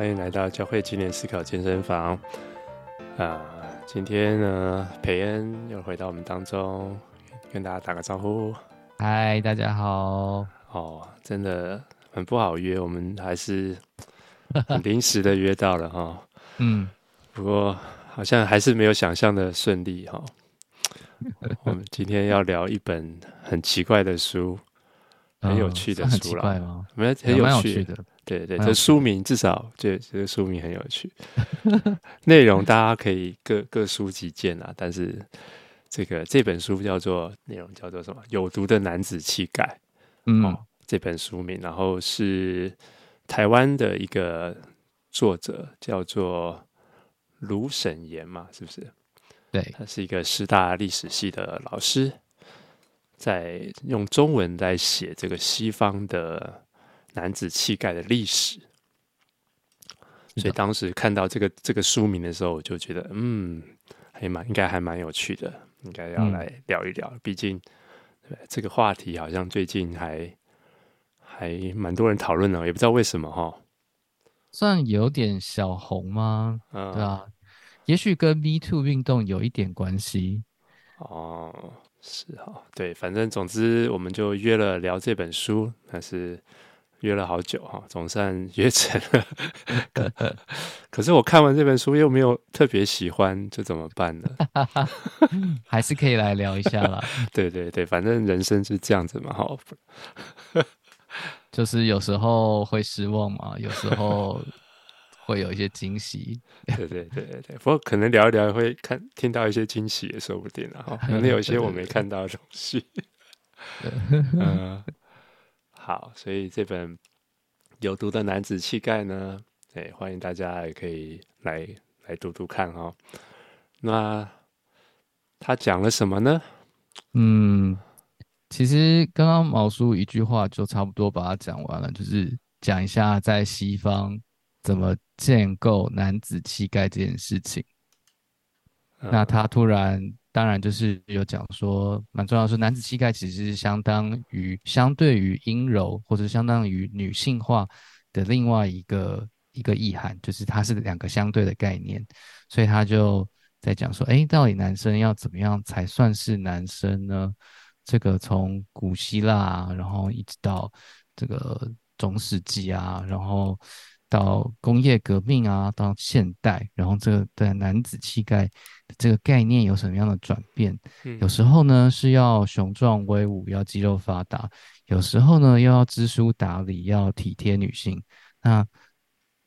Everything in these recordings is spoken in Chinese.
欢迎来到教会青年思考健身房。啊，今天呢，培恩又回到我们当中，跟大家打个招呼。嗨，大家好。哦，真的很不好约，我们还是 很临时的约到了哈。嗯，不过好像还是没有想象的顺利哈。我们今天要聊一本很奇怪的书，很有趣的书啦。没有很有趣的。对对，这书名至少这这个书名很有趣，内容大家可以各各抒己见啊。但是这个这本书叫做内容叫做什么？有毒的男子气概。嗯、哦，这本书名，然后是台湾的一个作者叫做卢沈言嘛，是不是？对，他是一个师大历史系的老师，在用中文在写这个西方的男子气概的历史。所以当时看到这个这个书名的时候，我就觉得，嗯，还蛮应该还蛮有趣的，应该要来聊一聊。嗯、毕竟，对这个话题好像最近还还蛮多人讨论的，也不知道为什么哈。算有点小红吗？嗯、对啊。也许跟 Me Too 运动有一点关系哦，是哈，对，反正总之我们就约了聊这本书，但是约了好久哈，总算约成了。可是我看完这本书又没有特别喜欢，这怎么办呢？还是可以来聊一下啦。对对对，反正人生是这样子嘛，哈，就是有时候会失望嘛，有时候。会有一些惊喜，对对对对对，不过可能聊一聊会看听到一些惊喜也说不定啊，可能有一些我没看到的东西。嗯，好，所以这本有毒的男子气概呢，哎，欢迎大家也可以来来读读看哦。那他讲了什么呢？嗯，其实刚刚毛叔一句话就差不多把它讲完了，就是讲一下在西方。怎么建构男子气概这件事情？嗯、那他突然，当然就是有讲说，蛮重要的是，男子气概其实是相当于相对于阴柔，或者相当于女性化的另外一个一个意涵，就是它是两个相对的概念。所以他就在讲说，哎，到底男生要怎么样才算是男生呢？这个从古希腊，然后一直到这个中世纪啊，然后。到工业革命啊，到现代，然后这个对男子气概这个概念有什么样的转变？嗯、有时候呢是要雄壮威武，要肌肉发达；有时候呢又要知书达理，要体贴女性。那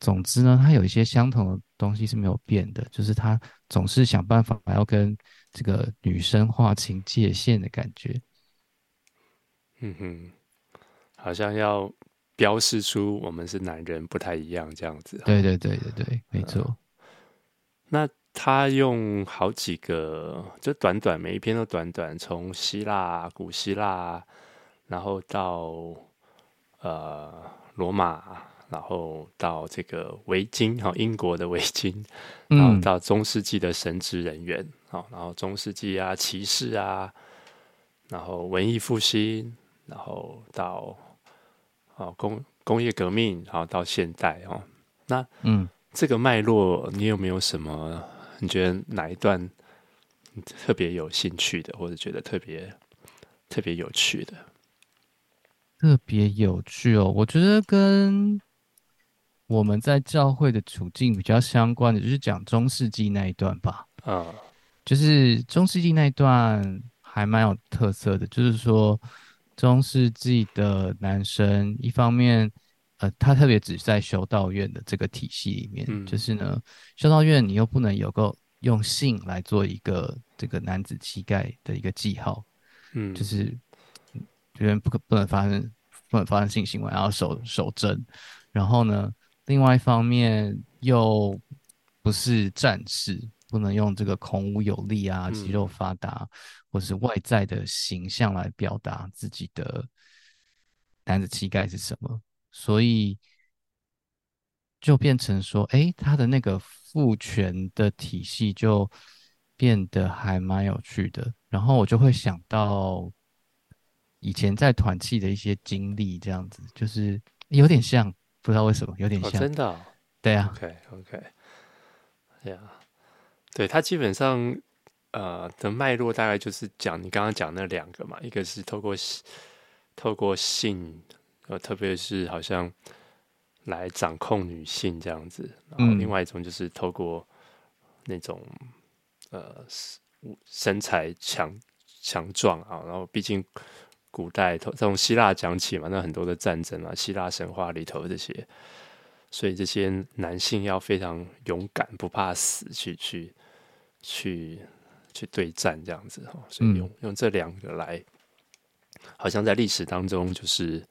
总之呢，他有一些相同的东西是没有变的，就是他总是想办法要跟这个女生划清界限的感觉。嗯哼，好像要。标示出我们是男人不太一样这样子。对对对对对，没错。嗯，那他用好几个，就短短每一篇都短短，从希腊、古希腊，然后到呃罗马，然后到这个维京，哈，英国的维京，然后到中世纪的神职人员，好，然后中世纪啊，骑士啊，然后文艺复兴，然后到。哦，工工业革命，然后到现代哦，那嗯，这个脉络，你有没有什么？你觉得哪一段特别有兴趣的，或者觉得特别特别有趣的？特别有趣哦，我觉得跟我们在教会的处境比较相关的，就是讲中世纪那一段吧。啊、嗯，就是中世纪那一段还蛮有特色的，就是说。中世纪的男生，一方面，呃，他特别只在修道院的这个体系里面，嗯、就是呢，修道院你又不能有个用性来做一个这个男子气概的一个记号，嗯，就是别人不可不能发生不能发生性行为，然后守守贞，然后呢，另外一方面又不是战士，不能用这个孔武有力啊，肌肉发达。嗯或是外在的形象来表达自己的男子气概是什么，所以就变成说，哎，他的那个父权的体系就变得还蛮有趣的。然后我就会想到以前在团契的一些经历，这样子就是有点像，不知道为什么有点像，哦、真的、哦，对啊，OK OK，对啊，对他基本上呃的脉络大概就是讲你刚刚讲那两个嘛，一个是透过透过性，呃，特别是好像来掌控女性这样子，然后另外一种就是透过那种、嗯、呃身材强强壮啊，然后毕竟古代从希腊讲起嘛，那很多的战争啊，希腊神话里头这些。所以这些男性要非常勇敢，不怕死，去去去去对战这样子哈。所以用用这两个来，好像在历史当中，就是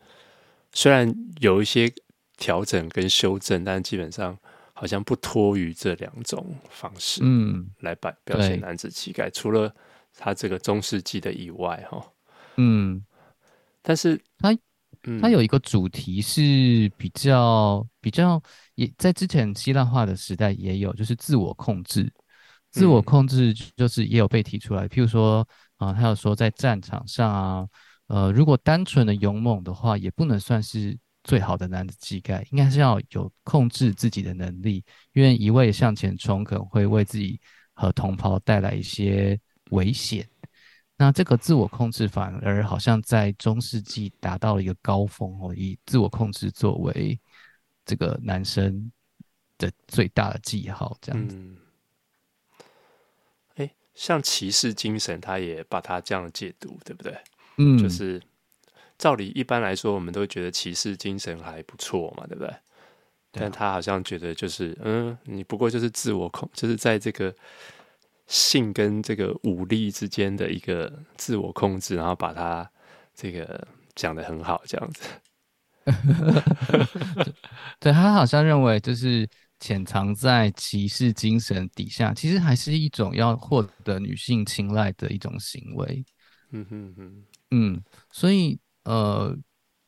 虽然有一些调整跟修正，但基本上好像不脱于这两种方式，嗯，来表表现男子气概。除了他这个中世纪的以外哈，嗯，但是他。他有一个主题是比较比较也在之前希腊化的时代也有，就是自我控制。自我控制就是也有被提出来，譬如说啊，他有说在战场上啊，呃，如果单纯的勇猛的话，也不能算是最好的男子气概，应该是要有控制自己的能力，因为一味向前冲可能会为自己和同袍带来一些危险。那这个自我控制反而好像在中世纪达到了一个高峰哦，以自我控制作为这个男生的最大的记号，这样子。哎，像骑士精神，他也把它这样解读，对不对？嗯，就是照理一般来说，我们都觉得骑士精神还不错嘛，对不对？但他好像觉得就是，嗯，你不过就是自我控，就是在这个。性跟这个武力之间的一个自我控制，然后把它这个讲的很好，这样子。对，他好像认为，就是潜藏在骑士精神底下，其实还是一种要获得女性青睐的一种行为。嗯哼哼，嗯，所以呃，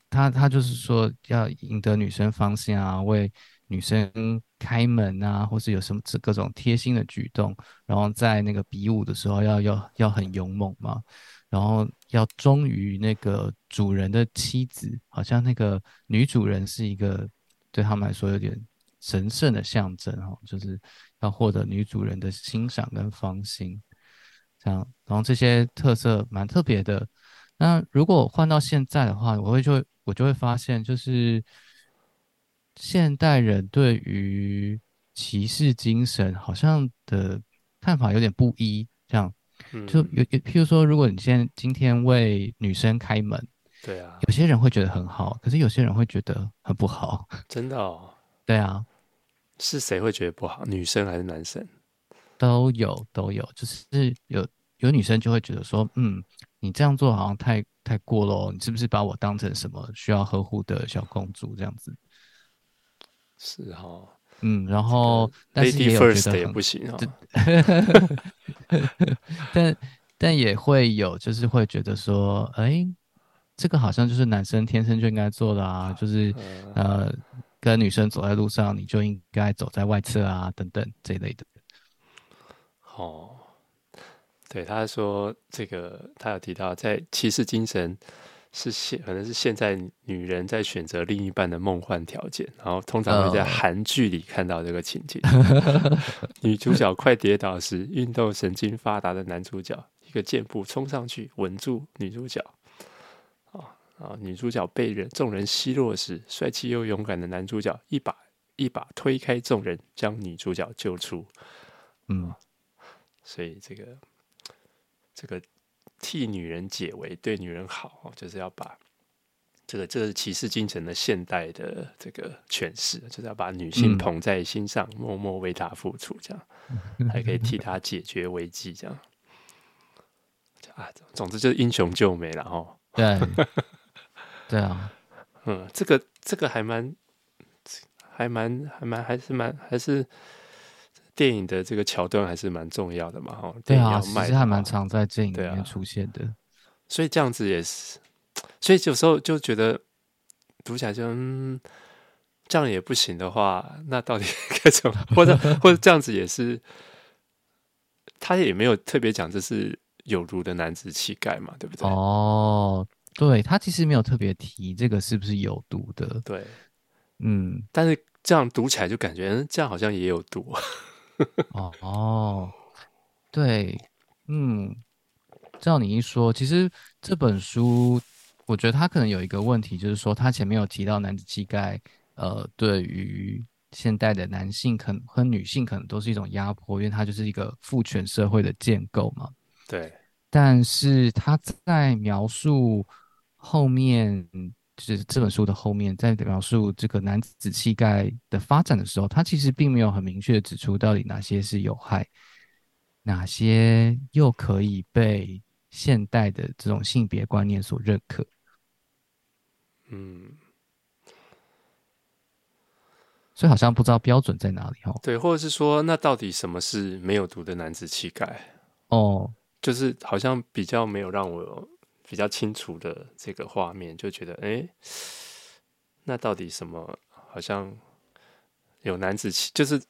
他他就是说要赢得女生芳心啊，为。女生开门啊，或是有什么各种贴心的举动，然后在那个比武的时候要要要很勇猛嘛，然后要忠于那个主人的妻子，好像那个女主人是一个对他们来说有点神圣的象征哦，就是要获得女主人的欣赏跟芳心，这样，然后这些特色蛮特别的。那如果换到现在的话，我会就我就会发现就是。现代人对于骑士精神好像的看法有点不一，这样，就有有，譬如说，如果你现在今天为女生开门，对啊，有些人会觉得很好，可是有些人会觉得很不好，真的哦，对啊，是谁会觉得不好？女生还是男生？都有都有，就是有有女生就会觉得说，嗯，你这样做好像太太过了，你是不是把我当成什么需要呵护的小公主这样子？是哈、哦，嗯，然后但是也有觉得也不行啊，但但也会有，就是会觉得说，哎，这个好像就是男生天生就应该做的啊，就是呃，跟女生走在路上，你就应该走在外侧啊，等等这一类的。哦，对，他说这个，他有提到在骑士精神。是现可能是现在女人在选择另一半的梦幻条件，然后通常会在韩剧里看到这个情景。Oh. 女主角快跌倒时，运动神经发达的男主角一个箭步冲上去稳住女主角。啊啊！女主角被人众人奚落时，帅气又勇敢的男主角一把一把推开众人，将女主角救出。嗯，所以这个这个。替女人解围，对女人好，就是要把这个，这个是骑士精神的现代的这个诠释，就是要把女性捧在心上，嗯、默默为她付出，这样 还可以替她解决危机，这样啊，总之就是英雄救美了哈。对，对啊，嗯，这个这个还蛮还蛮还蛮还是蛮还是。电影的这个桥段还是蛮重要的嘛，哈。对啊，其实还蛮常在电影里面出现的。啊、所以这样子也是，所以有时候就觉得读起来就嗯，这样也不行的话，那到底该怎么？或者或者这样子也是，他也没有特别讲这是有如的男子气概嘛，对不对？哦，对，他其实没有特别提这个是不是有毒的。对，嗯，但是。这样读起来就感觉，嗯，这样好像也有毒。哦 哦，对，嗯，照你一说，其实这本书，我觉得它可能有一个问题，就是说它前面有提到男子气概，呃，对于现代的男性可能和女性可能都是一种压迫，因为它就是一个父权社会的建构嘛。对，但是他在描述后面。就是这本书的后面，在描述这个男子气概的发展的时候，他其实并没有很明确的指出到底哪些是有害，哪些又可以被现代的这种性别观念所认可。嗯，所以好像不知道标准在哪里哦。对，或者是说，那到底什么是没有毒的男子气概？哦，就是好像比较没有让我。比较清楚的这个画面，就觉得，哎，那到底什么？好像有男子气，就是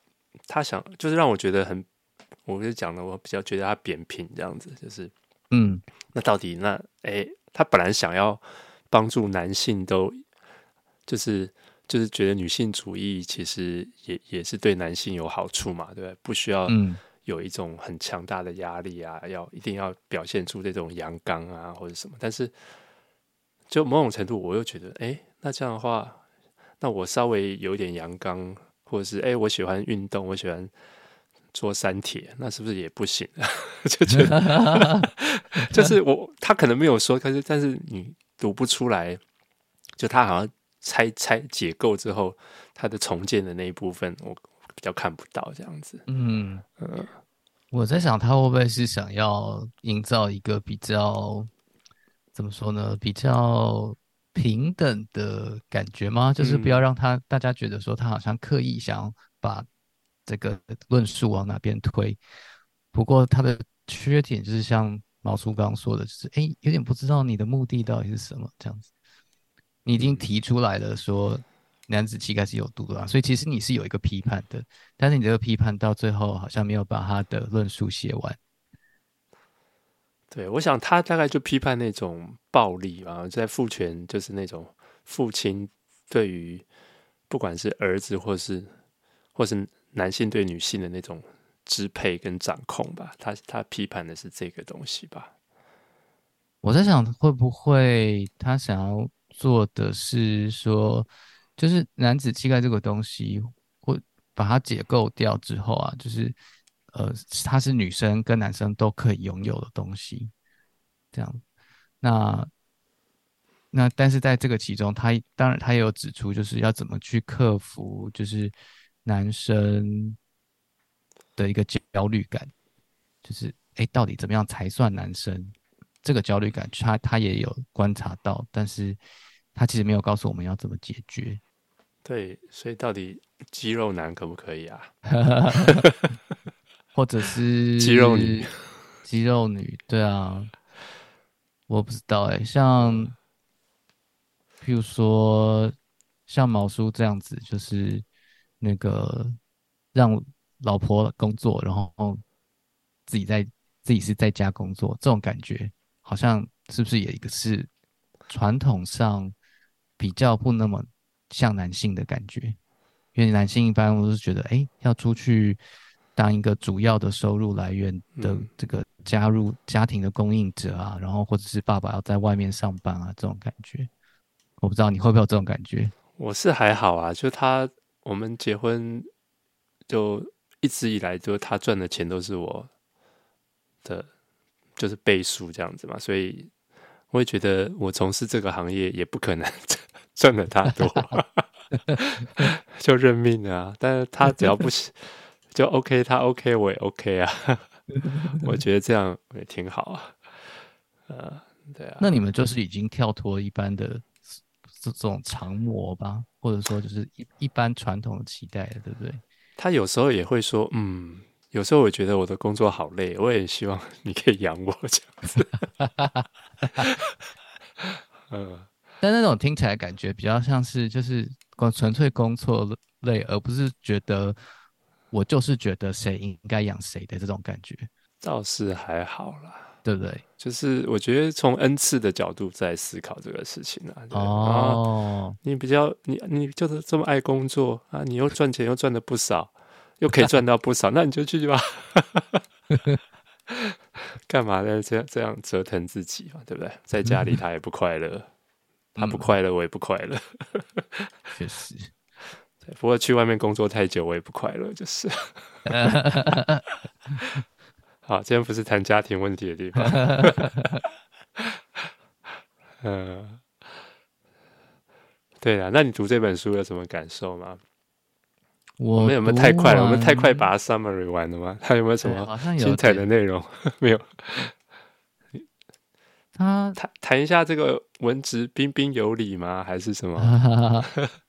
他想，就是让我觉得很，我就讲了，我比较觉得他扁平这样子，就是，嗯，那到底那，哎，他本来想要帮助男性都，都就是就是觉得女性主义其实也也是对男性有好处嘛，对不对？不需要，嗯。有一种很强大的压力啊，要一定要表现出这种阳刚啊，或者什么。但是，就某种程度，我又觉得，哎，那这样的话，那我稍微有点阳刚，或者是哎，我喜欢运动，我喜欢做三铁，那是不是也不行？就觉得，就是我他可能没有说，可是但是你读不出来，就他好像拆拆解构之后，他的重建的那一部分，我。比较看不到这样子，嗯，呃，我在想他会不会是想要营造一个比较怎么说呢，比较平等的感觉吗？就是不要让他大家觉得说他好像刻意想把这个论述往哪边推。不过他的缺点就是像毛叔刚刚说的，就是哎，有点不知道你的目的到底是什么这样子。你已经提出来了说。男子气概是有毒的啊，所以其实你是有一个批判的，但是你这个批判到最后好像没有把他的论述写完。对，我想他大概就批判那种暴力啊，在父权就是那种父亲对于不管是儿子或是或是男性对女性的那种支配跟掌控吧，他他批判的是这个东西吧。我在想会不会他想要做的是说。就是男子气概这个东西，或把它解构掉之后啊，就是呃，它是女生跟男生都可以拥有的东西，这样。那那但是在这个其中，他当然他也有指出，就是要怎么去克服，就是男生的一个焦虑感，就是哎，到底怎么样才算男生？这个焦虑感，他他也有观察到，但是他其实没有告诉我们要怎么解决。对，所以到底肌肉男可不可以啊？或者是 肌肉女？肌肉女，对啊，我不知道哎。像，譬如说，像毛叔这样子，就是那个让老婆工作，然后自己在自己是在家工作，这种感觉，好像是不是也一个是传统上比较不那么。像男性的感觉，因为男性一般都是觉得，哎、欸，要出去当一个主要的收入来源的这个加入家庭的供应者啊，嗯、然后或者是爸爸要在外面上班啊，这种感觉，我不知道你会不会有这种感觉？我是还好啊，就他我们结婚就一直以来就他赚的钱都是我的，就是倍数这样子嘛，所以我也觉得我从事这个行业也不可能。赚的他多，就认命啊！但是他只要不行，就 OK，他 OK，我也 OK 啊。我觉得这样也挺好啊。呃，对啊。那你们就是已经跳脱一般的这种常模吧，或者说就是一一般传统的期待了，对不对？他有时候也会说，嗯，有时候我觉得我的工作好累，我也希望你可以养我这样子。嗯。但那种听起来感觉比较像是就是光纯粹工作累，而不是觉得我就是觉得谁应该养谁的这种感觉。倒是还好啦。对不对？就是我觉得从恩赐的角度在思考这个事情啊。哦，你比较你你就是这么爱工作啊，你又赚钱又赚的不少，又可以赚到不少，那你就去吧。干嘛呢？这样这样折腾自己嘛，对不对？在家里他也不快乐，他不快乐，我也不快乐。确实。不过去外面工作太久，我也不快乐，就是。好，今天不是谈家庭问题的地方。嗯，对啊，那你读这本书有什么感受吗？我，我们有没有太快了？我们太快把它 summary 完了吗？他有没有什么精彩的内容？没有。他谈谈一下这个文职彬彬有礼吗？还是什么？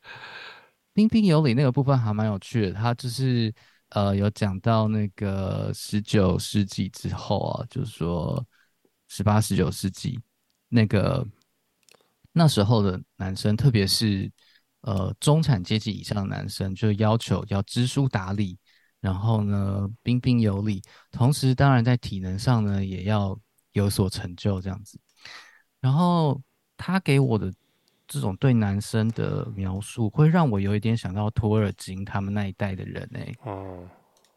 彬彬有礼那个部分还蛮有趣的，他就是呃有讲到那个十九世纪之后啊，就是说十八、十九世纪那个那时候的男生，特别是呃中产阶级以上的男生，就要求要知书达理，然后呢彬彬有礼，同时当然在体能上呢也要有所成就这样子。然后他给我的。这种对男生的描述，会让我有一点想到托尔金他们那一代的人哎、欸。哦，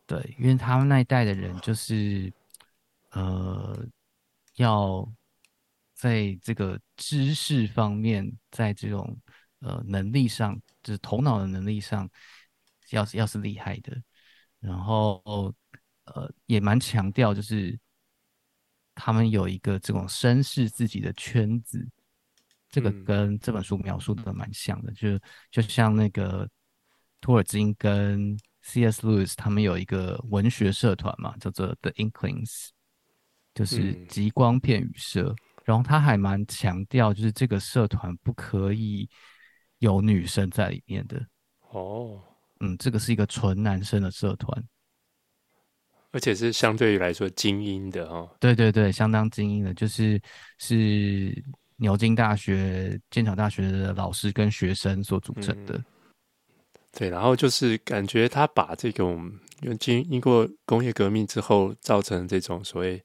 对，因为他们那一代的人就是，呃，要在这个知识方面，在这种呃能力上，就是头脑的能力上，要是要是厉害的，然后呃也蛮强调，就是他们有一个这种绅士自己的圈子。这个跟这本书描述的蛮像的，就就像那个托尔金跟 C.S. Lewis 他们有一个文学社团嘛，叫做 The Inklings，就是极光片语社。然后他还蛮强调，就是这个社团不可以有女生在里面的。哦，嗯，这个是一个纯男生的社团，而且是相对于来说精英的哦。对对对，相当精英的，就是是。牛津大学、剑桥大学的老师跟学生所组成的，嗯，对，然后就是感觉他把这种经经过工业革命之后造成这种所谓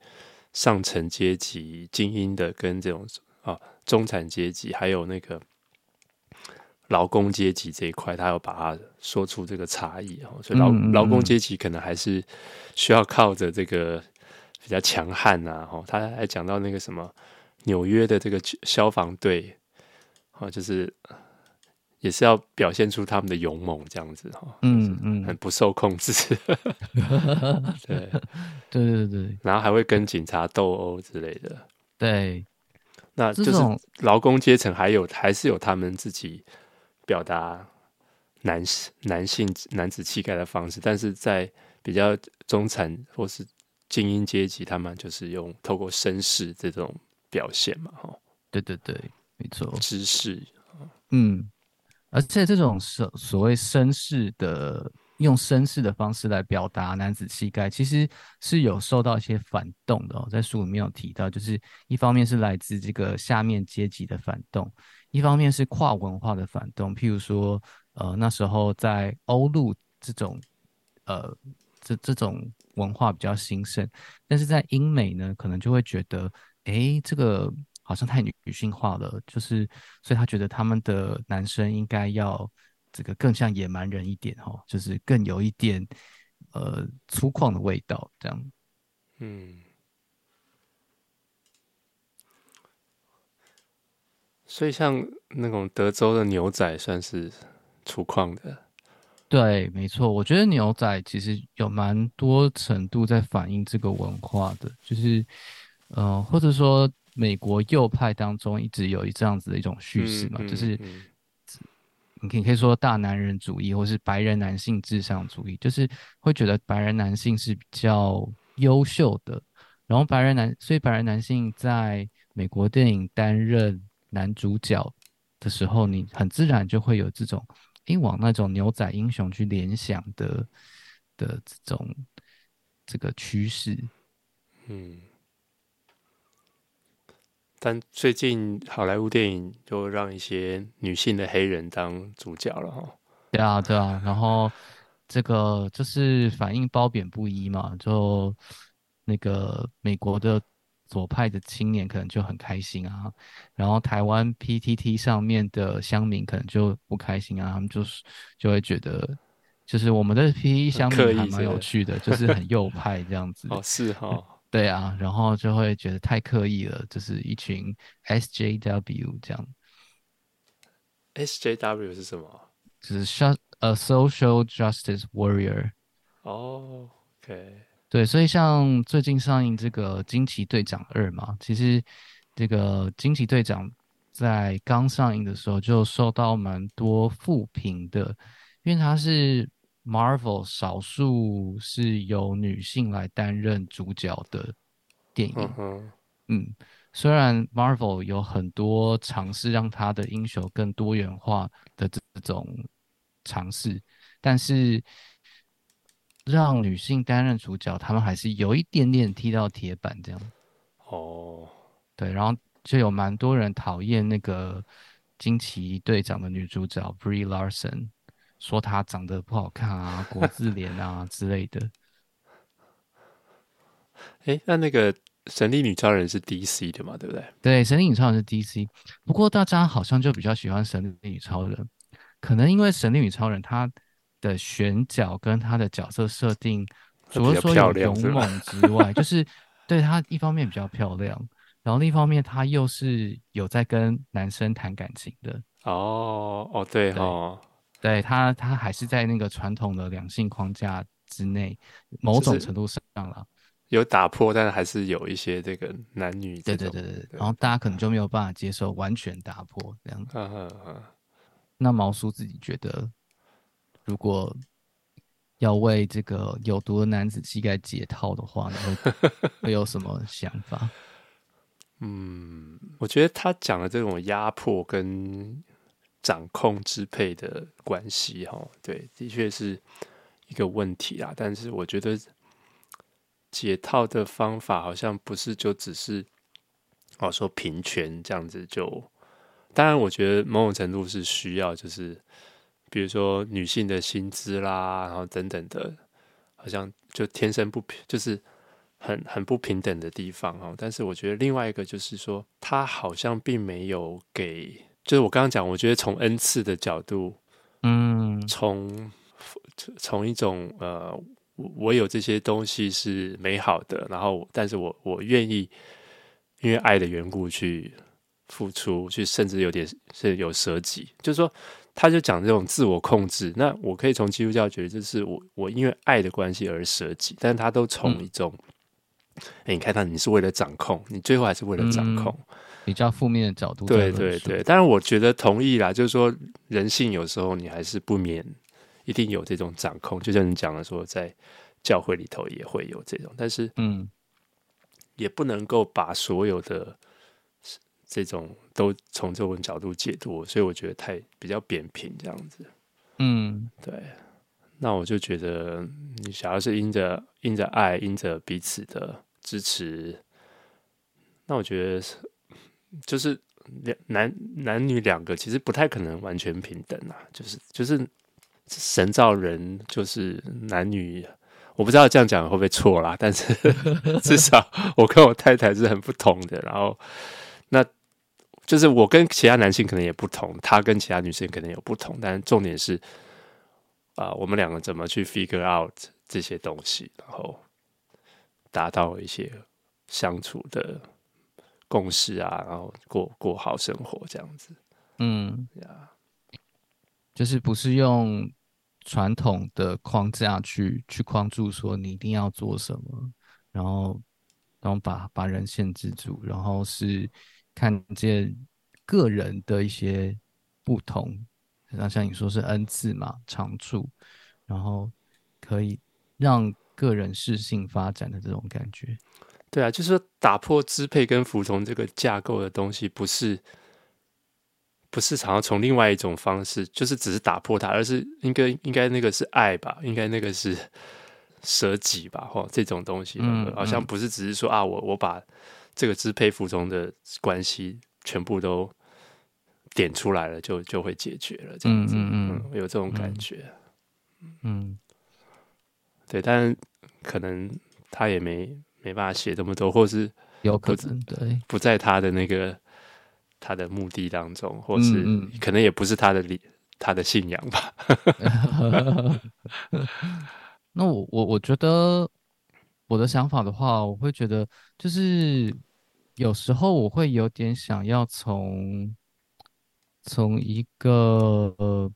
上层阶级精英的跟这种啊中产阶级，还有那个劳工阶级这一块，他要把它说出这个差异哦，所以劳劳工阶级可能还是需要靠着这个比较强悍啊，哈，他还讲到那个什么。纽约的这个消防队，啊，就是也是要表现出他们的勇猛，这样子哈，嗯嗯，很不受控制，对。对对对，然后还会跟警察斗殴之类的，对，那就是劳工阶层还有还是有他们自己表达男男性男子气概的方式，但是在比较中产或是精英阶级，他们就是用透过绅士这种。表现嘛，哈，对对对，没错，知识，嗯，而且这种所所谓绅士的，用绅士的方式来表达男子气概，其实是有受到一些反动的哦，在书里面有提到，就是一方面是来自这个下面阶级的反动，一方面是跨文化的反动，譬如说，呃，那时候在欧陆这种，呃，这这种文化比较兴盛，但是在英美呢，可能就会觉得。哎，这个好像太女性化了，就是，所以他觉得他们的男生应该要这个更像野蛮人一点哦，就是更有一点呃粗犷的味道，这样。嗯，所以像那种德州的牛仔算是粗犷的。对，没错，我觉得牛仔其实有蛮多程度在反映这个文化的，就是。嗯、呃，或者说美国右派当中一直有一这样子的一种叙事嘛，嗯嗯嗯、就是你可以可以说大男人主义，或是白人男性至上主义，就是会觉得白人男性是比较优秀的，然后白人男，所以白人男性在美国电影担任男主角的时候，你很自然就会有这种，因往那种牛仔英雄去联想的的这种这个趋势，嗯。但最近好莱坞电影就让一些女性的黑人当主角了哈。对啊，对啊，然后这个就是反应褒贬不一嘛，就那个美国的左派的青年可能就很开心啊，然后台湾 PTT 上面的乡民可能就不开心啊，他们就是就会觉得，就是我们的 PTT 乡民还蛮有趣的，就是很右派这样子。哦，是哈，对啊，然后就会觉得太刻意了，就是一群 SJW 这样。SJW 是什么？就是 shut a social justice warrior。哦，OK。对，所以像最近上映这个《惊奇队长二》嘛，其实这个《惊奇队长》在刚上映的时候就受到蛮多负评的，因为它是 Marvel 少数是由女性来担任主角的电影。嗯，嗯，虽然 Marvel 有很多尝试让他的英雄更多元化的这种尝试，但是。让女性担任主角，他们还是有一点点踢到铁板这样。哦，对，然后就有蛮多人讨厌那个惊奇队长的女主角 Brie Larson，说她长得不好看啊，国字脸啊 之类的。哎，那那个神力女超人是 DC 的嘛？对不对？对，神力女超人是 DC，不过大家好像就比较喜欢神力女超人，可能因为神力女超人她。的选角跟他的角色设定，除了说有勇猛之外，就 是对他一方面比较漂亮，然后另一方面他又是有在跟男生谈感情的。哦哦，对哦，对他他还是在那个传统的两性框架之内，某种程度上了有打破，但是还是有一些这个男女这对对对对，然后大家可能就没有办法接受完全打破这样子。那毛叔自己觉得？如果要为这个有毒的男子气概解套的话，你 会会有什么想法？嗯，我觉得他讲的这种压迫跟掌控支配的关系，哈，对，的确是一个问题啊。但是我觉得解套的方法好像不是就只是哦说平权这样子就，当然我觉得某种程度是需要就是。比如说女性的薪资啦，然后等等的，好像就天生不平，就是很很不平等的地方哦。但是我觉得另外一个就是说，他好像并没有给，就是我刚刚讲，我觉得从恩赐的角度，嗯，从从一种呃，我有这些东西是美好的，然后但是我我愿意因为爱的缘故去付出，去甚至有点是有舍己，就是说。他就讲这种自我控制，那我可以从基督教觉得，就是我我因为爱的关系而舍己，但是他都从一种，哎、嗯，你看他，你是为了掌控，你最后还是为了掌控，嗯、比较负面的角度。对对对，但是我觉得同意啦，就是说人性有时候你还是不免一定有这种掌控，就像你讲的说，在教会里头也会有这种，但是嗯，也不能够把所有的。这种都从这种角度解读，所以我觉得太比较扁平这样子。嗯，对。那我就觉得，你想要是因着因着爱，因着彼此的支持，那我觉得就是两男男女两个其实不太可能完全平等啊。就是就是神造人就是男女，我不知道这样讲会不会错啦，但是 至少我跟我太太是很不同的。然后。那就是我跟其他男性可能也不同，他跟其他女性可能有不同，但重点是啊、呃，我们两个怎么去 figure out 这些东西，然后达到一些相处的共识啊，然后过过好生活这样子。嗯，呀，就是不是用传统的框架去去框住说你一定要做什么，然后然后把把人限制住，然后是。看见个人的一些不同，像像你说是恩赐嘛，长处，然后可以让个人适性发展的这种感觉。对啊，就是说打破支配跟服从这个架构的东西，不是不是想要从另外一种方式，就是只是打破它，而是应该应该那个是爱吧，应该那个是舍己吧，或这种东西，嗯，好像不是只是说啊，我我把。这个支配服从的关系全部都点出来了，就就会解决了，这样子，嗯，有这种感觉，嗯，嗯，对，但可能他也没没办法写这么多，或是有可能对，不在他的那个他的目的当中，或是可能也不是他的理他的信仰吧。那我我我觉得我的想法的话，我会觉得就是有时候我会有点想要从从一个呃，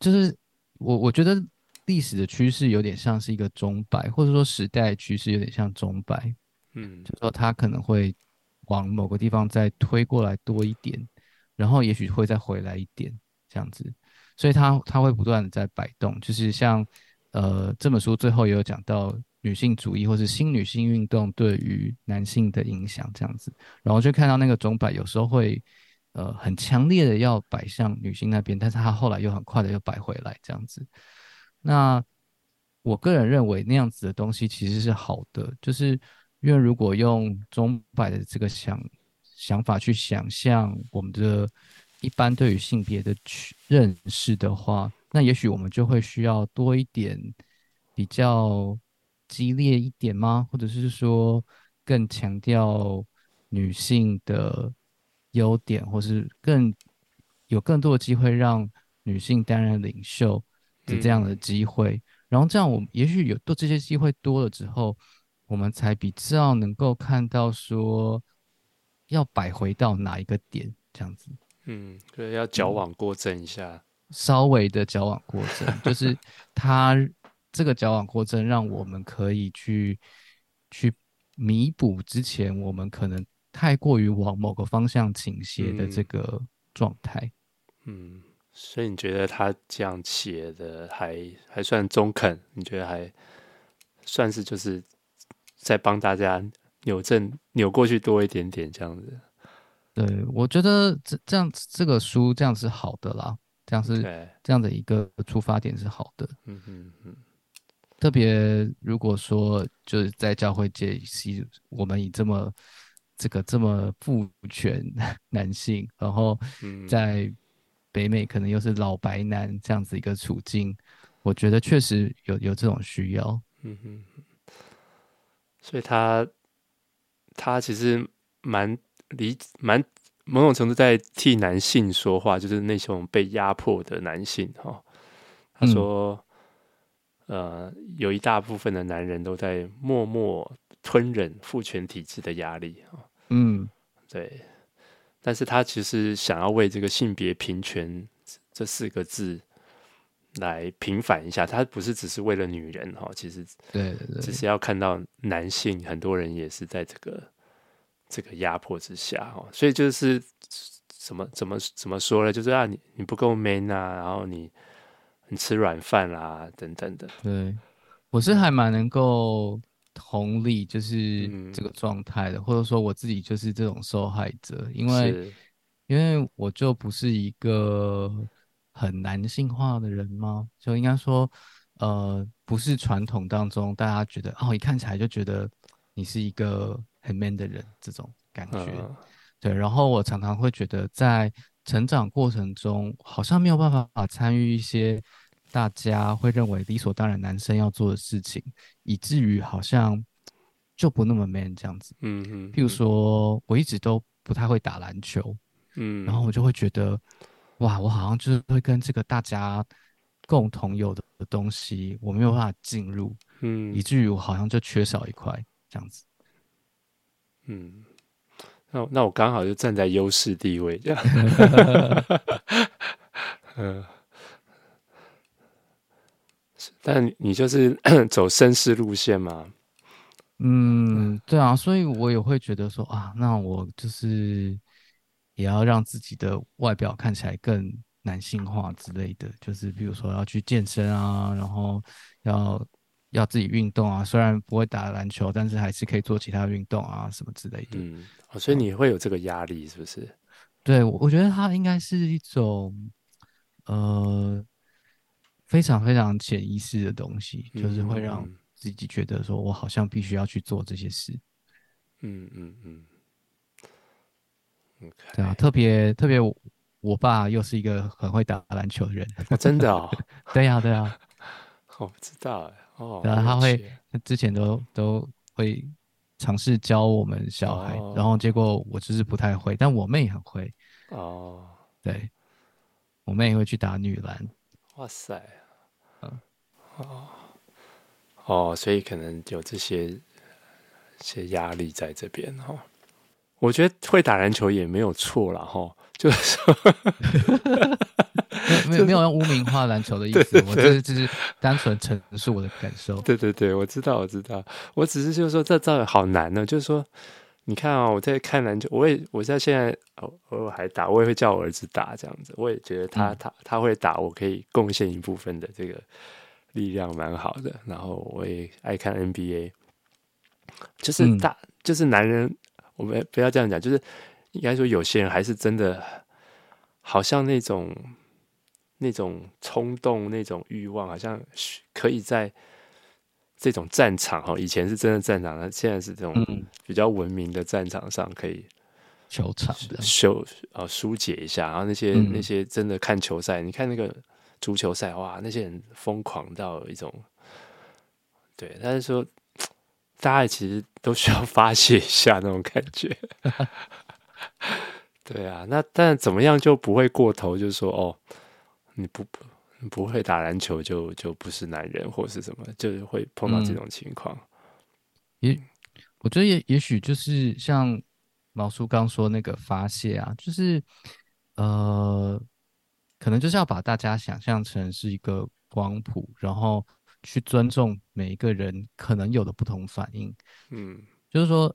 就是我我觉得历史的趋势有点像是一个钟摆，或者说时代趋势有点像钟摆，嗯，就说它可能会往某个地方再推过来多一点，然后也许会再回来一点这样子。所以它它会不断的在摆动，就是像呃这本书最后也有讲到女性主义或是新女性运动对于男性的影响这样子，然后就看到那个钟摆有时候会呃很强烈的要摆向女性那边，但是它后来又很快的又摆回来这样子。那我个人认为那样子的东西其实是好的，就是因为如果用钟摆的这个想想法去想象我们的。一般对于性别的去认识的话，那也许我们就会需要多一点比较激烈一点吗？或者是说更强调女性的优点，或是更有更多的机会让女性担任领袖的这样的机会？嗯、然后这样，我们也许有多这些机会多了之后，我们才比较能够看到说要摆回到哪一个点这样子。嗯，对，要矫枉过正一下，嗯、稍微的矫枉过正，就是他这个矫枉过正，让我们可以去去弥补之前我们可能太过于往某个方向倾斜的这个状态。嗯，所以你觉得他这样写的还还算中肯？你觉得还算是就是在帮大家扭正扭过去多一点点这样子？对，我觉得这这样这个书这样是好的啦，这样是这样的一个出发点是好的。嗯嗯嗯。特别如果说就是在教会界，是我们以这么这个这么父权 男性，然后在北美可能又是老白男这样子一个处境，我觉得确实有有这种需要。嗯哼。所以他他其实蛮。理蛮某种程度在替男性说话，就是那种被压迫的男性哈。他说：“嗯、呃，有一大部分的男人都在默默吞忍父权体制的压力啊。”嗯，对。但是他其实想要为这个性别平权这四个字来平反一下，他不是只是为了女人哈，其实对，只是要看到男性很多人也是在这个。这个压迫之下哦，所以就是怎么怎么怎么说呢？就是啊，你你不够 man 啊，然后你你吃软饭啦，等等的。对，我是还蛮能够同理，就是这个状态的，嗯、或者说我自己就是这种受害者，因为因为我就不是一个很男性化的人吗？就应该说，呃，不是传统当中大家觉得哦，一看起来就觉得你是一个。很 man 的人，这种感觉，嗯、对。然后我常常会觉得，在成长过程中，好像没有办法参与一些大家会认为理所当然男生要做的事情，以至于好像就不那么 man 这样子。嗯嗯。譬如说，我一直都不太会打篮球，嗯，然后我就会觉得，哇，我好像就是会跟这个大家共同有的东西，我没有办法进入，嗯，以至于我好像就缺少一块这样子。嗯，那那我刚好就站在优势地位这样，嗯，但你就是 走绅士路线嘛？嗯，对啊，所以我也会觉得说啊，那我就是也要让自己的外表看起来更男性化之类的，就是比如说要去健身啊，然后要。要自己运动啊，虽然不会打篮球，但是还是可以做其他运动啊，什么之类的。嗯，哦，所以你会有这个压力，是不是？对，我觉得它应该是一种，呃，非常非常潜意识的东西，嗯、就是会让自己觉得说我好像必须要去做这些事。嗯嗯嗯。Okay. 对啊，特别特别，我爸又是一个很会打篮球的人。哦、真的哦。对呀、啊，对呀、啊。我不知道哎。然后、哦、他会，他之前都都会尝试教我们小孩，哦、然后结果我就是不太会，但我妹很会。哦，对，我妹也会去打女篮。哇塞，嗯，哦，哦，所以可能有这些些压力在这边哈。我觉得会打篮球也没有错了哈。就是说 没有没有用污名化篮球的意思，我就是就是单纯陈述我的感受。对对对，我知道我知道，我只是就是说这招好难呢。就是说，你看啊、哦，我在看篮球，我也我在现在偶尔还打，我也会叫我儿子打这样子。我也觉得他、嗯、他他会打，我可以贡献一部分的这个力量，蛮好的。然后我也爱看 NBA，就是大、嗯、就是男人，我们不要这样讲，就是。应该说，有些人还是真的，好像那种那种冲动、那种欲望，好像可以在这种战场哈，以前是真的战场，那现在是这种比较文明的战场上，可以球场修啊疏解一下。然后那些、嗯、那些真的看球赛，你看那个足球赛，哇，那些人疯狂到一种，对，但是说 大家其实都需要发泄一下那种感觉。对啊，那但怎么样就不会过头？就是说，哦，你不不不会打篮球就就不是男人，或是什么，就是会碰到这种情况。也，我觉得也也许就是像毛叔刚说那个发泄啊，就是呃，可能就是要把大家想象成是一个光谱，然后去尊重每一个人可能有的不同反应。嗯，就是说，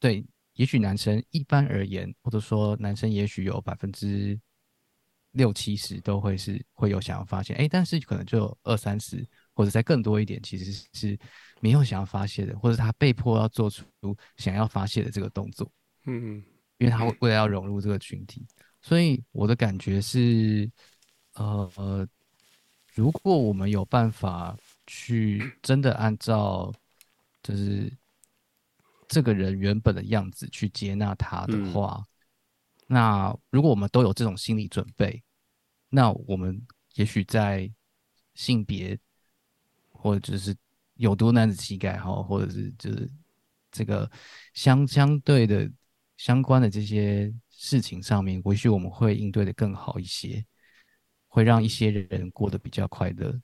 对。也许男生一般而言，或者说男生也许有百分之六七十都会是会有想要发泄，哎，但是可能就二三十或者再更多一点，其实是没有想要发泄的，或者他被迫要做出想要发泄的这个动作。嗯嗯，因为他为了要融入这个群体，所以我的感觉是，呃呃，如果我们有办法去真的按照就是。这个人原本的样子去接纳他的话，嗯、那如果我们都有这种心理准备，那我们也许在性别或者是有多男子气概哈，或者是就是这个相相对的相关的这些事情上面，也许我们会应对的更好一些，会让一些人过得比较快乐。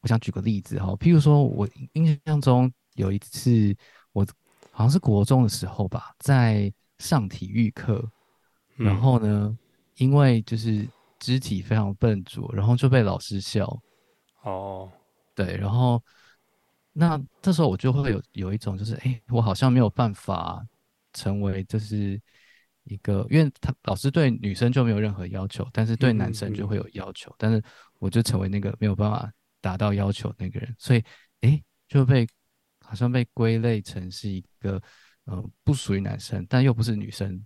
我想举个例子哈，譬如说我印象中有一次。我好像是国中的时候吧，在上体育课，然后呢，嗯、因为就是肢体非常笨拙，然后就被老师笑。哦，对，然后那这时候我就会有有一种就是，哎、欸，我好像没有办法成为就是一个，因为他老师对女生就没有任何要求，但是对男生就会有要求，嗯嗯、但是我就成为那个没有办法达到要求那个人，所以哎、欸，就被。好像被归类成是一个，呃，不属于男生，但又不是女生，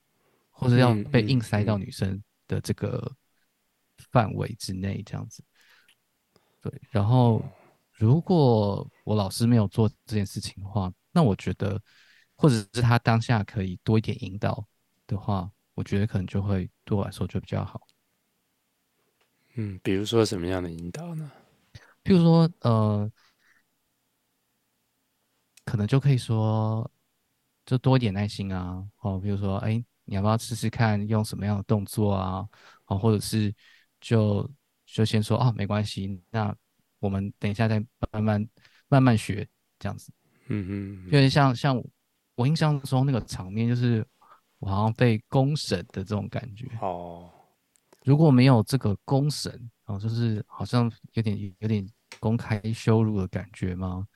或者要被硬塞到女生的这个范围之内，这样子。对，然后如果我老师没有做这件事情的话，那我觉得，或者是他当下可以多一点引导的话，我觉得可能就会对我来说就比较好。嗯，比如说什么样的引导呢？譬如说，呃。可能就可以说，就多一点耐心啊，哦，比如说，哎，你要不要试试看用什么样的动作啊？哦，或者是就就先说啊，没关系，那我们等一下再慢慢慢慢学这样子。嗯嗯，因为像像我印象中那个场面，就是我好像被公审的这种感觉。哦，如果没有这个公审，哦，就是好像有点有点公开羞辱的感觉吗？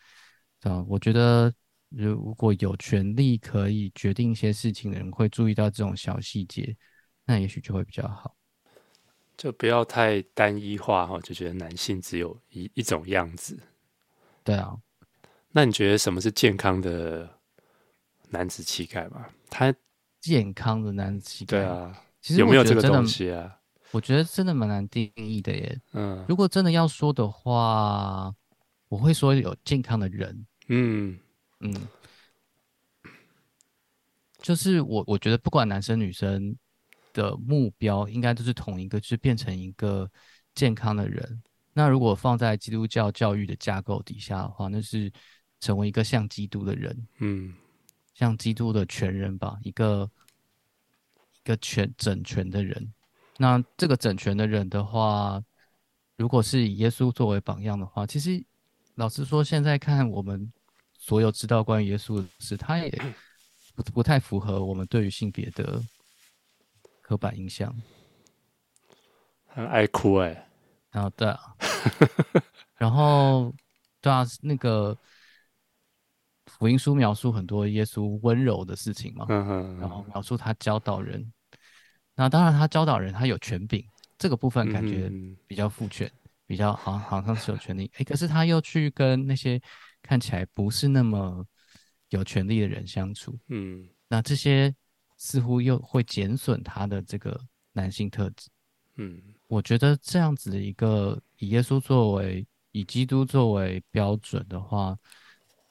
啊，我觉得如果有权利可以决定一些事情的人，会注意到这种小细节，那也许就会比较好。就不要太单一化哈，就觉得男性只有一一种样子。对啊，那你觉得什么是健康的男子气概吗？他健康的男子气概，对啊，其实有没有这个东西啊？我觉得真的蛮难定义的耶。嗯，如果真的要说的话，我会说有健康的人。嗯嗯，就是我我觉得不管男生女生的目标应该都是同一个，就是变成一个健康的人。那如果放在基督教教育的架构底下的话，那是成为一个像基督的人，嗯，像基督的全人吧，一个一个全整全的人。那这个整全的人的话，如果是以耶稣作为榜样的话，其实老实说，现在看我们所有知道关于耶稣的事，他也不不太符合我们对于性别的刻板印象。很爱哭哎、欸，然后对啊，然后对啊，那个福音书描述很多耶稣温柔的事情嘛，然后描述他教导人。那当然，他教导人，他有权柄，这个部分感觉比较父权，比较好，好像是有权利。哎，可是他又去跟那些看起来不是那么有权利的人相处，嗯，那这些似乎又会减损他的这个男性特质，嗯。我觉得这样子的一个以耶稣作为以基督作为标准的话，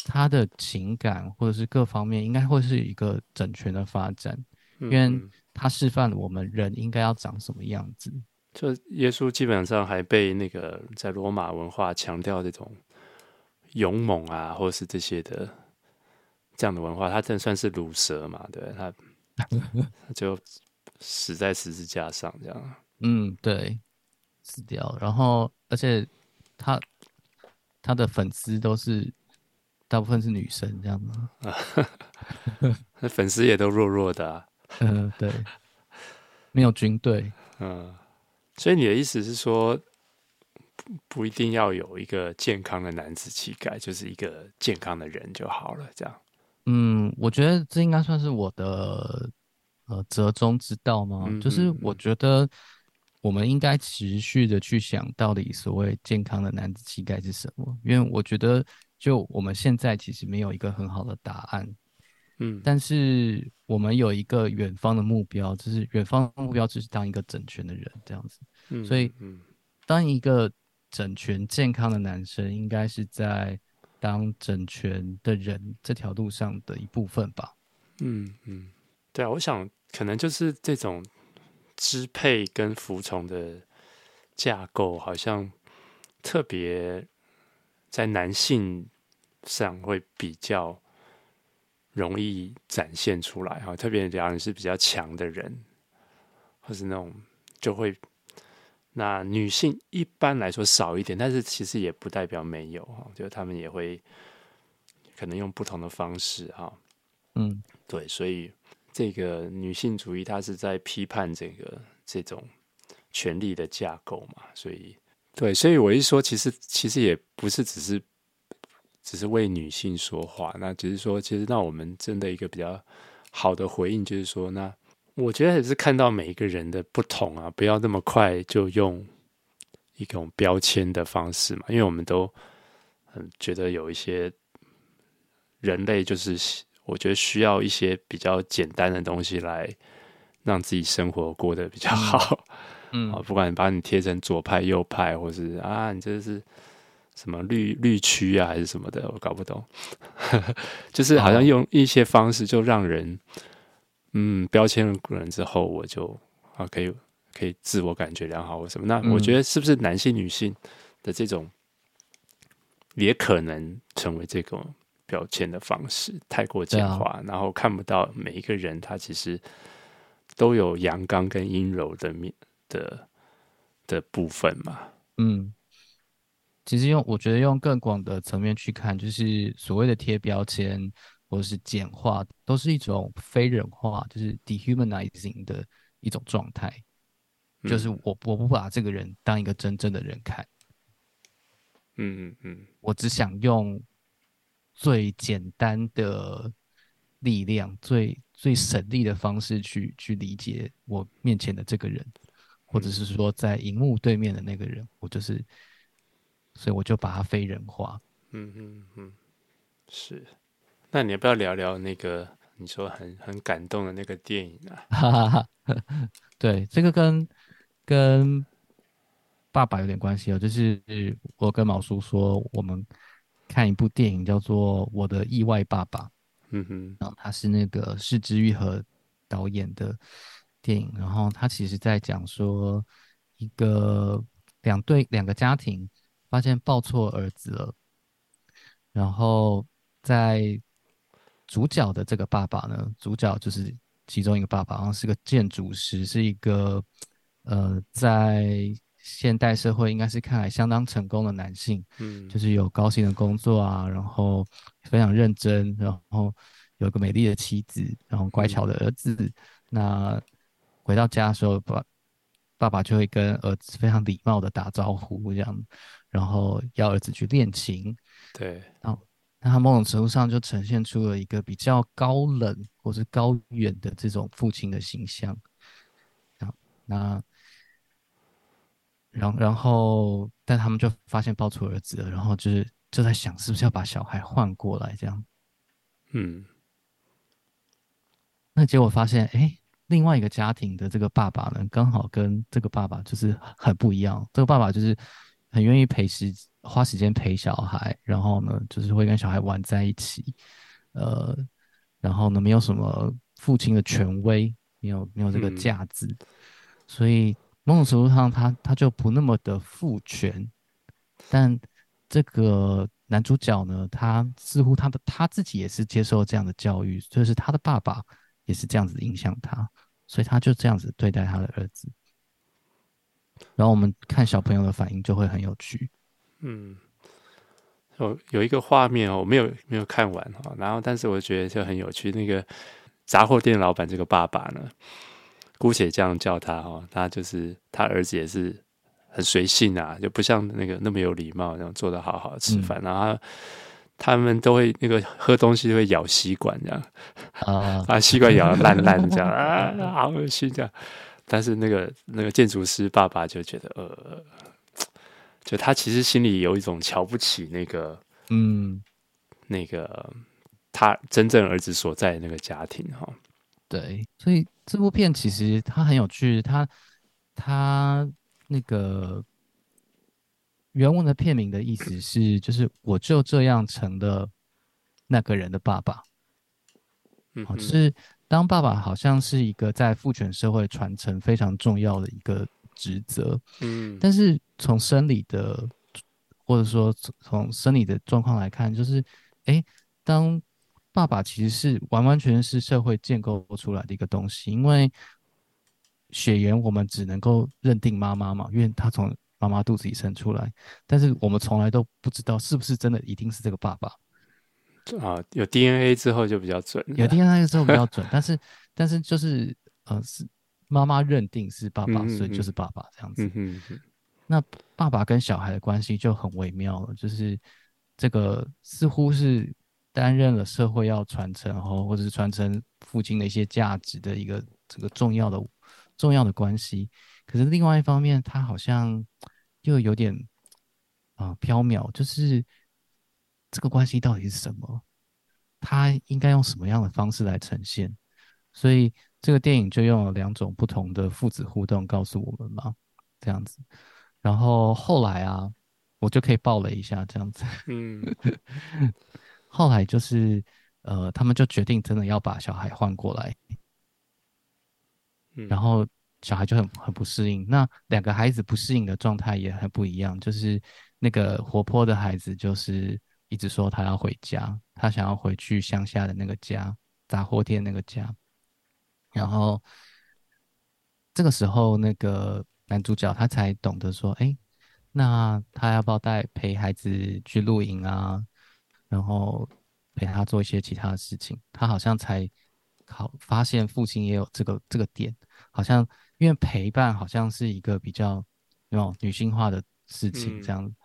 他的情感或者是各方面应该会是一个整全的发展，因为他示范了我们人应该要长什么样子。就耶稣基本上还被那个在罗马文化强调这种勇猛啊，或者是这些的这样的文化，他真算是鲁蛇嘛？对，他 他就死在十字架上这样。嗯，对，死掉。然后，而且他他的粉丝都是大部分是女生，这样吗？那粉丝也都弱弱的啊。嗯，对，没有军队。嗯，所以你的意思是说，不不一定要有一个健康的男子气概，就是一个健康的人就好了，这样。嗯，我觉得这应该算是我的呃折中之道吗？嗯，就是我觉得。我们应该持续的去想到底所谓健康的男子气概是什么？因为我觉得，就我们现在其实没有一个很好的答案。嗯，但是我们有一个远方的目标，就是远方的目标就是当一个整全的人这样子。嗯，所以，当一个整全健康的男生，应该是在当整全的人这条路上的一部分吧。嗯嗯，对啊，我想可能就是这种。支配跟服从的架构，好像特别在男性上会比较容易展现出来哈。特别两人是比较强的人，或是那种就会，那女性一般来说少一点，但是其实也不代表没有哈，就他们也会可能用不同的方式哈。嗯，对，所以。这个女性主义，它是在批判这个这种权力的架构嘛？所以，对，所以我一说，其实其实也不是只是只是为女性说话，那只是说，其实那我们真的一个比较好的回应，就是说，那我觉得也是看到每一个人的不同啊，不要那么快就用一种标签的方式嘛，因为我们都嗯觉得有一些人类就是。我觉得需要一些比较简单的东西来让自己生活过得比较好。嗯，啊，不管把你贴成左派、右派，或是啊，你这是什么绿绿区啊，还是什么的，我搞不懂。就是好像用一些方式就让人，嗯，标签了人之后，我就啊可以可以自我感觉良好或什么。那我觉得是不是男性、女性的这种也可能成为这种。标签的方式太过简化，啊，然后看不到每一个人他其实都有阳刚跟阴柔的面的的部分嘛。嗯，其实用我觉得用更广的层面去看，就是所谓的贴标签或者是简化，都是一种非人化，就是 dehumanizing 的一种状态。嗯、就是我我不把这个人当一个真正的人看。嗯嗯嗯，我只想用。最简单的力量，最最省力的方式去去理解我面前的这个人，或者是说在荧幕对面的那个人，我就是，所以我就把它非人化。嗯嗯嗯，是。那你要不要聊聊那个你说很很感动的那个电影啊？哈哈哈，对，这个跟跟爸爸有点关系哦，就是我跟毛叔说我们。看一部电影叫做《我的意外爸爸》，嗯哼，然后他是那个是之玉和导演的电影，然后他其实在讲说一个两对两个家庭发现抱错儿子了，然后在主角的这个爸爸呢，主角就是其中一个爸爸，然后是个建筑师，是一个呃，在现代社会应该是看来相当成功的男性，嗯，就是有高薪的工作啊，然后非常认真，然后有个美丽的妻子，然后乖巧的儿子。嗯、那回到家的时候，爸爸爸就会跟儿子非常礼貌的打招呼，这样，然后要儿子去练琴。对，然后那他某种程度上就呈现出了一个比较高冷或是高远的这种父亲的形象。那。然后，然后，但他们就发现抱错儿子了，然后就是就在想，是不是要把小孩换过来这样？嗯，那结果发现，哎，另外一个家庭的这个爸爸呢，刚好跟这个爸爸就是很不一样。这个爸爸就是很愿意陪时花时间陪小孩，然后呢，就是会跟小孩玩在一起，呃，然后呢，没有什么父亲的权威，没有没有这个架子，嗯、所以。某种程度上他，他他就不那么的父权，但这个男主角呢，他似乎他的他自己也是接受这样的教育，就是他的爸爸也是这样子影响他，所以他就这样子对待他的儿子。然后我们看小朋友的反应就会很有趣。嗯，有有一个画面哦，我没有没有看完哈，然后但是我觉得就很有趣，那个杂货店老板这个爸爸呢。姑且这样叫他哈，他就是他儿子也是很随性啊，就不像那个那么有礼貌，然后做的好好吃饭，嗯、然后他，们都会那个喝东西都会咬吸管这样，啊，把吸管咬得烂烂这样啊，好恶心这样。但是那个那个建筑师爸爸就觉得呃，就他其实心里有一种瞧不起那个嗯那个他真正儿子所在的那个家庭哈。对，所以这部片其实它很有趣，它它那个原文的片名的意思是，就是我就这样成了那个人的爸爸。嗯哼，就是当爸爸好像是一个在父权社会传承非常重要的一个职责。嗯，但是从生理的或者说从生理的状况来看，就是哎，当爸爸其实是完完全全是社会建构出来的一个东西，因为血缘我们只能够认定妈妈嘛，因为他从妈妈肚子里生出来，但是我们从来都不知道是不是真的一定是这个爸爸啊。有 DNA 之后就比较准，有 DNA 之后比较准，但是但是就是呃是妈妈认定是爸爸，所以就是爸爸这样子。嗯、那爸爸跟小孩的关系就很微妙了，就是这个似乎是。担任了社会要传承哦，或者是传承父亲的一些价值的一个这个重要的重要的关系。可是另外一方面，他好像又有点啊飘渺，就是这个关系到底是什么？他应该用什么样的方式来呈现？所以这个电影就用了两种不同的父子互动告诉我们嘛，这样子。然后后来啊，我就可以爆了一下这样子，嗯。后来就是，呃，他们就决定真的要把小孩换过来，嗯，然后小孩就很很不适应。那两个孩子不适应的状态也很不一样，就是那个活泼的孩子就是一直说他要回家，他想要回去乡下的那个家，杂货店那个家。然后这个时候，那个男主角他才懂得说，哎，那他要不要带陪孩子去露营啊？然后陪他做一些其他的事情，他好像才好发现父亲也有这个这个点，好像因为陪伴好像是一个比较那种女性化的事情这样，嗯、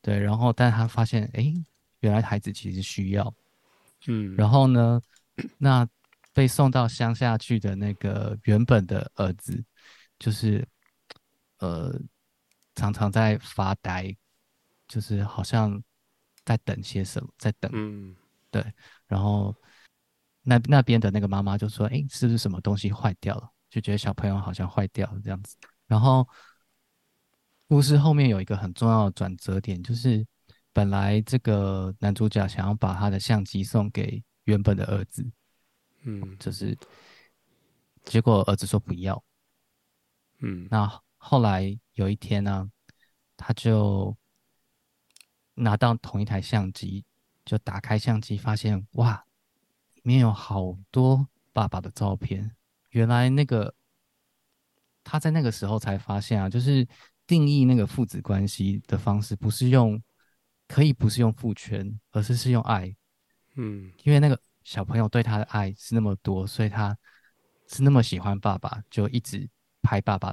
对。然后，但他发现，哎，原来孩子其实需要，嗯。然后呢，那被送到乡下去的那个原本的儿子，就是呃，常常在发呆，就是好像。在等些什么？在等，嗯，对。然后那那边的那个妈妈就说：“哎，是不是什么东西坏掉了？”就觉得小朋友好像坏掉了这样子。然后故事后面有一个很重要的转折点，就是本来这个男主角想要把他的相机送给原本的儿子，嗯，就是结果儿子说不要，嗯。那后来有一天呢，他就。拿到同一台相机，就打开相机，发现哇，里面有好多爸爸的照片。原来那个他在那个时候才发现啊，就是定义那个父子关系的方式，不是用可以不是用父权，而是是用爱。嗯，因为那个小朋友对他的爱是那么多，所以他是那么喜欢爸爸，就一直拍爸爸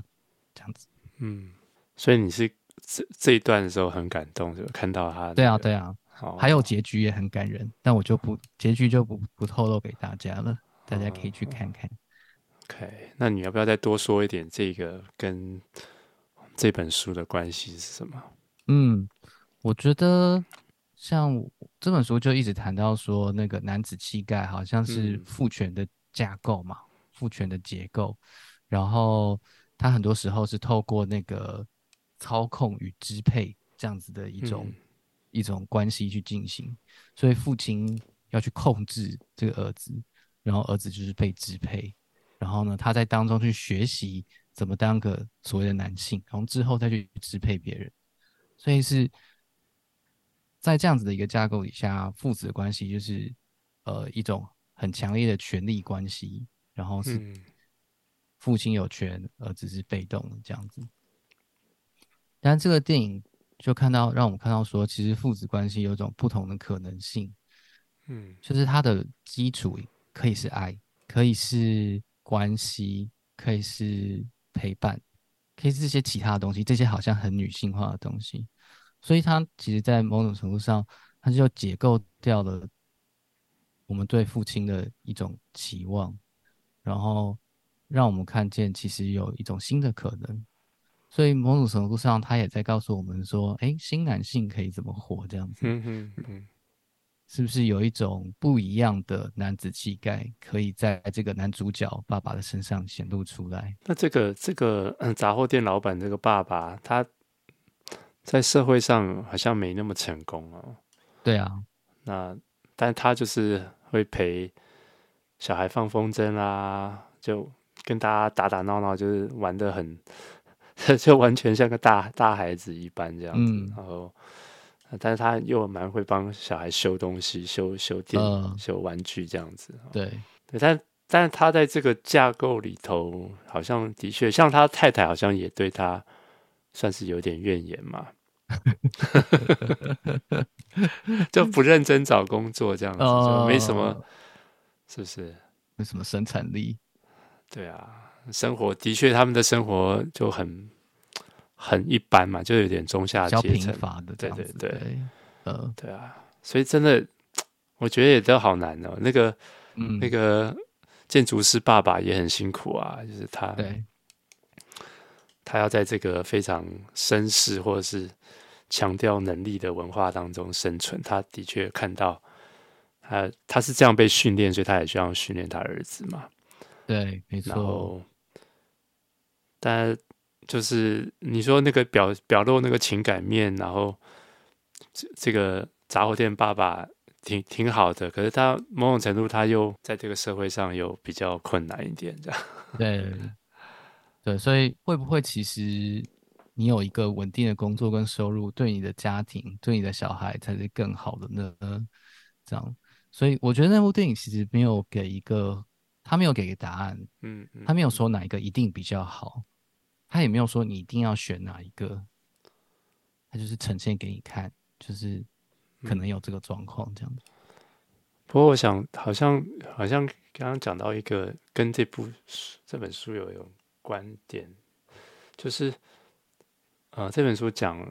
这样子。嗯，所以你是这这一段的时候很感动，就看到他、那个。对啊，对啊。好，还有结局也很感人，但我就不结局就不不透露给大家了，大家可以去看看。OK，那你要不要再多说一点这个跟这本书的关系是什么？嗯，我觉得像这本书就一直谈到说，那个男子气概好像是父权的架构嘛，嗯、父权的结构，然后他很多时候是透过那个操控与支配这样子的一种。嗯。一种关系去进行，所以父亲要去控制这个儿子，然后儿子就是被支配，然后呢，他在当中去学习怎么当个所谓的男性，然后之后再去支配别人，所以是在这样子的一个架构底下，父子的关系就是呃一种很强烈的权力关系，然后是父亲有权，儿子是被动的这样子，但这个电影。就看到，让我们看到说，其实父子关系有一种不同的可能性，嗯，就是它的基础可以是爱，可以是关系，可以是陪伴，可以是这些其他的东西，这些好像很女性化的东西，所以它其实，在某种程度上，它就解构掉了我们对父亲的一种期望，然后让我们看见，其实有一种新的可能。所以某种程度上，他也在告诉我们说：“哎，新男性可以怎么活？这样子，嗯嗯嗯，是不是有一种不一样的男子气概，可以在这个男主角爸爸的身上显露出来？”那这个这个杂货店老板这个爸爸，他在社会上好像没那么成功哦。对啊，那但他就是会陪小孩放风筝啊，就跟大家打打闹闹，就是玩的很。就完全像个大大孩子一般这样子，嗯、然后，但是他又蛮会帮小孩修东西、修修电、呃、修玩具这样子。对，对，但但是他在这个架构里头，好像的确像他太太，好像也对他算是有点怨言嘛，就不认真找工作这样子，没什么，是不是？没什么生产力？对啊。生活的确，他们的生活就很很一般嘛，就有点中下阶层的，对对对，呃，对啊，所以真的，我觉得也都好难哦。那个，嗯、那个建筑师爸爸也很辛苦啊，就是他，对他要在这个非常绅士或者是强调能力的文化当中生存，他的确看到，他他是这样被训练，所以他也需要训练他儿子嘛。对，没错。但就是你说那个表表露那个情感面，然后这这个杂货店爸爸挺挺好的，可是他某种程度他又在这个社会上又比较困难一点，这样。对，对，所以会不会其实你有一个稳定的工作跟收入，对你的家庭、对你的小孩才是更好的呢？这样，所以我觉得那部电影其实没有给一个，他没有给个答案，嗯，嗯，他没有说哪一个一定比较好。他也没有说你一定要选哪一个，他就是呈现给你看，就是可能有这个状况这样子。不过我想，好像好像刚刚讲到一个跟这部这本书有有观点，就是呃这本书讲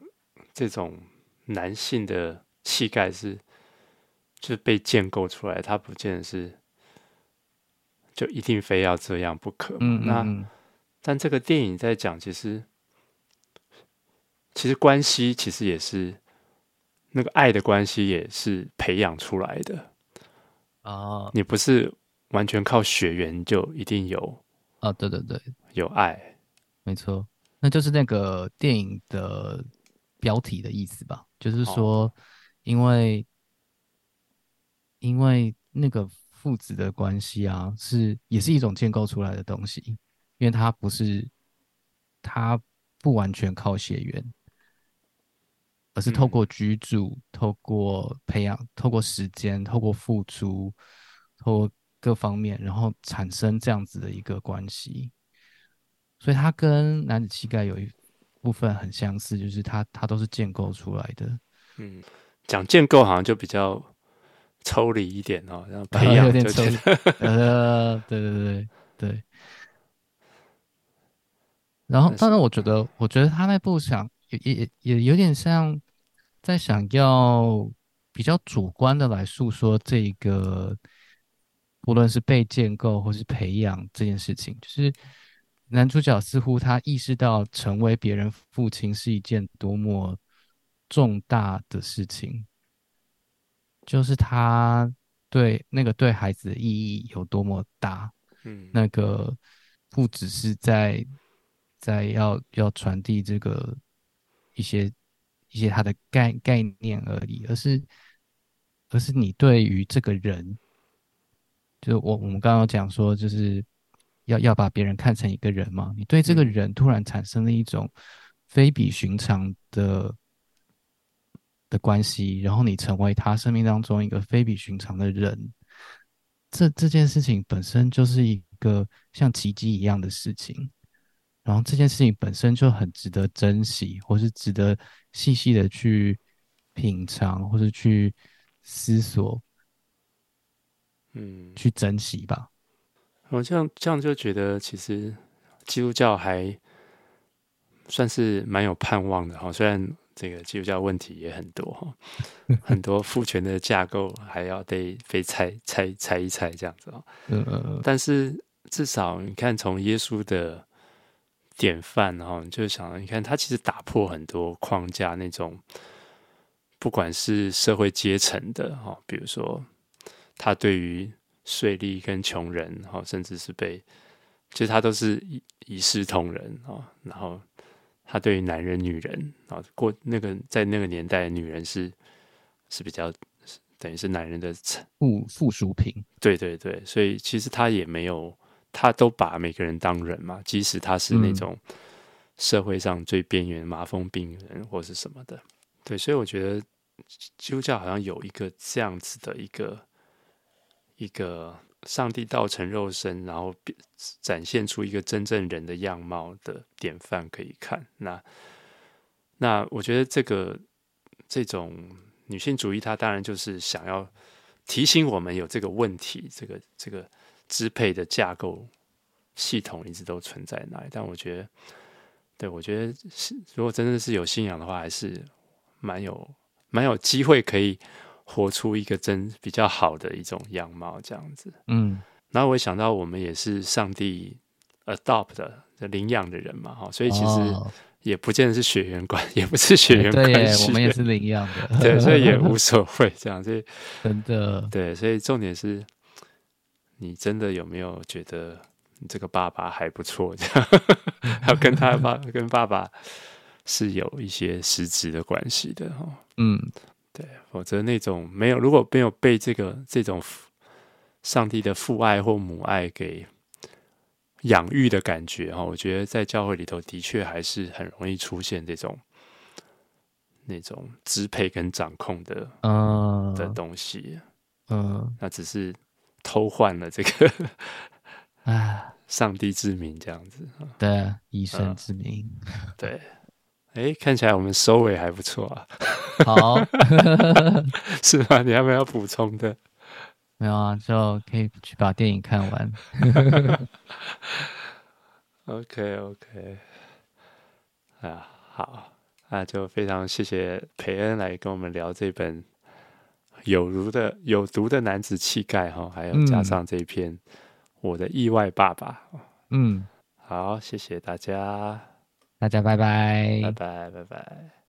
这种男性的气概是就是被建构出来，他不见得是就一定非要这样不可。嗯，嗯，嗯，那。但这个电影在讲，其实其实关系其实也是那个爱的关系，也是培养出来的啊。你不是完全靠血缘就一定有啊？对对对，有爱，没错，那就是那个电影的标题的意思吧？就是说，因为因为那个父子的关系啊，是也是一种建构出来的东西。因为它不是，它不完全靠血缘，而是透过居住、嗯、透过培养、透过时间、透过付出、透过各方面，然后产生这样子的一个关系。所以它跟男子气概有一部分很相似，就是它它都是建构出来的。嗯，讲建构好像就比较抽离一点哦，然后培养就觉得 呃，对对对对。然后，当然，我觉得，我觉得他那部想也也也有点像在想要比较主观的来诉说这个，无论是被建构或是培养这件事情，就是男主角似乎他意识到成为别人父亲是一件多么重大的事情，就是他对那个对孩子的意义有多么大，嗯，那个不只是在。在要要传递这个一些一些他的概概念而已，而是而是你对于这个人，就是我我们刚刚讲说，就是要要把别人看成一个人嘛，你对这个人突然产生了一种非比寻常的的关系，然后你成为他生命当中一个非比寻常的人，这这件事情本身就是一个像奇迹一样的事情。然后这件事情本身就很值得珍惜，或是值得细细的去品尝，或是去思索，嗯，去珍惜吧。我这样这样就觉得，其实基督教还算是蛮有盼望的哈。虽然这个基督教问题也很多哈，很多父权的架构还要得被拆拆拆一拆这样子啊。嗯嗯嗯。但是至少你看，从耶稣的典范哈，你就想，你看他其实打破很多框架，那种不管是社会阶层的哈，比如说他对于税吏跟穷人哈，甚至是被，其实他都是一一视同仁啊。然后他对于男人、女人啊，过那个在那个年代，女人是是比较等于是男人的附附属品。对对对，所以其实他也没有。他都把每个人当人嘛，即使他是那种社会上最边缘麻风病人或是什么的，对，所以我觉得基督教好像有一个这样子的一个一个上帝道成肉身，然后展现出一个真正人的样貌的典范可以看。那那我觉得这个这种女性主义，它当然就是想要提醒我们有这个问题，这个这个。支配的架构系统一直都存在那里，但我觉得，对，我觉得是，如果真的是有信仰的话，还是蛮有蛮有机会可以活出一个真比较好的一种样貌，这样子。嗯，然后我想到，我们也是上帝 adopt 的领养的人嘛，哈，所以其实也不见得是血缘关，也不是血缘关系，我们也是领养的，对，所以也无所谓，这样，所以真的，对，所以重点是。你真的有没有觉得你这个爸爸还不错？这样，要跟他爸跟爸爸是有一些实质的关系的哈。嗯，对，否则那种没有，如果没有被这个这种上帝的父爱或母爱给养育的感觉哈，我觉得在教会里头的确还是很容易出现这种那种支配跟掌控的嗯的东西。嗯，那只是。偷换了这个啊，上帝之名这样子，对，以神之名，嗯、对，哎，看起来我们收尾还不错啊，好，是吗？你还没有补充的？没有啊，就可以去把电影看完。OK OK，啊，好，那就非常谢谢培恩来跟我们聊这本。有如的有毒的男子气概哈，还有加上这一篇、嗯、我的意外爸爸，嗯，好，谢谢大家，大家拜拜，拜拜，拜拜。